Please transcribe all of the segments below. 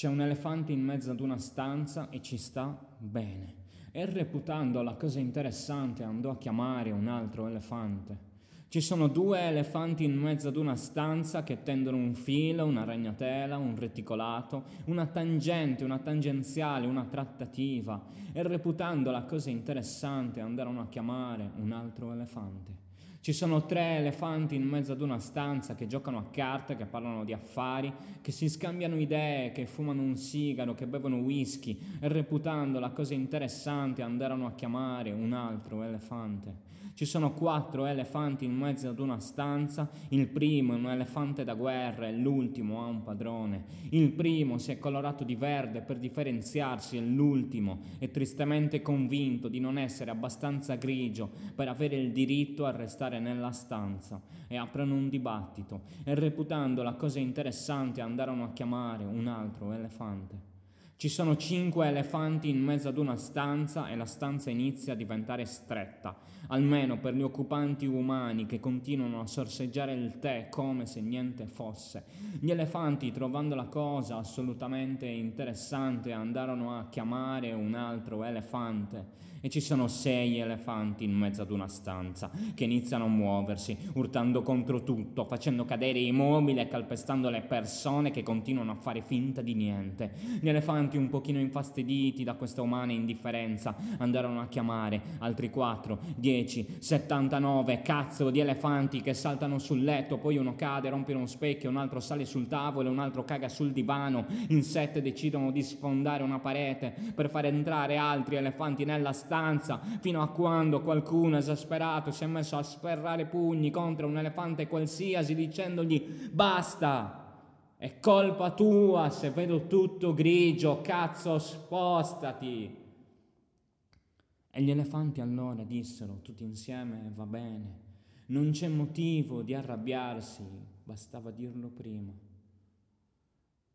C'è un elefante in mezzo ad una stanza e ci sta bene. E reputando la cosa interessante andò a chiamare un altro elefante. Ci sono due elefanti in mezzo ad una stanza che tendono un filo, una ragnatela, un reticolato, una tangente, una tangenziale, una trattativa e reputando la cosa interessante andarono a chiamare un altro elefante. Ci sono tre elefanti in mezzo ad una stanza che giocano a carte, che parlano di affari, che si scambiano idee, che fumano un sigaro, che bevono whisky reputando la cosa interessante andarono a chiamare un altro elefante. Ci sono quattro elefanti in mezzo ad una stanza, il primo è un elefante da guerra e l'ultimo ha un padrone. Il primo si è colorato di verde per differenziarsi e l'ultimo è tristemente convinto di non essere abbastanza grigio per avere il diritto a restare nella stanza e aprono un dibattito e reputando la cosa interessante andarono a chiamare un altro elefante. Ci sono cinque elefanti in mezzo ad una stanza e la stanza inizia a diventare stretta, almeno per gli occupanti umani che continuano a sorseggiare il tè come se niente fosse. Gli elefanti, trovando la cosa assolutamente interessante, andarono a chiamare un altro elefante e ci sono sei elefanti in mezzo ad una stanza che iniziano a muoversi, urtando contro tutto, facendo cadere i mobili e calpestando le persone che continuano a fare finta di niente. Gli elefanti, un pochino infastiditi da questa umana indifferenza, andarono a chiamare altri 4, 10, 79 cazzo di elefanti che saltano sul letto, poi uno cade, rompe uno specchio, un altro sale sul tavolo, un altro caga sul divano, in sette decidono di sfondare una parete per far entrare altri elefanti nella stanza. Fino a quando qualcuno esasperato si è messo a sferrare pugni contro un elefante qualsiasi dicendogli basta, è colpa tua se vedo tutto grigio, cazzo spostati. E gli elefanti allora dissero tutti insieme va bene, non c'è motivo di arrabbiarsi, bastava dirlo prima.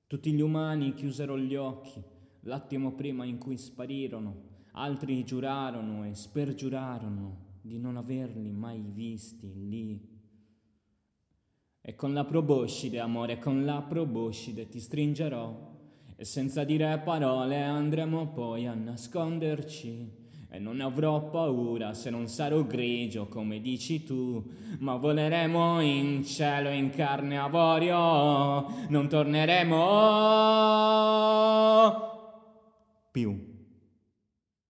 Tutti gli umani chiusero gli occhi l'attimo prima in cui sparirono altri giurarono e spergiurarono di non averli mai visti lì. E con la proboscide, amore, con la proboscide ti stringerò e senza dire parole andremo poi a nasconderci. E non avrò paura se non sarò grigio come dici tu, ma voleremo in cielo in carne avorio, non torneremo più.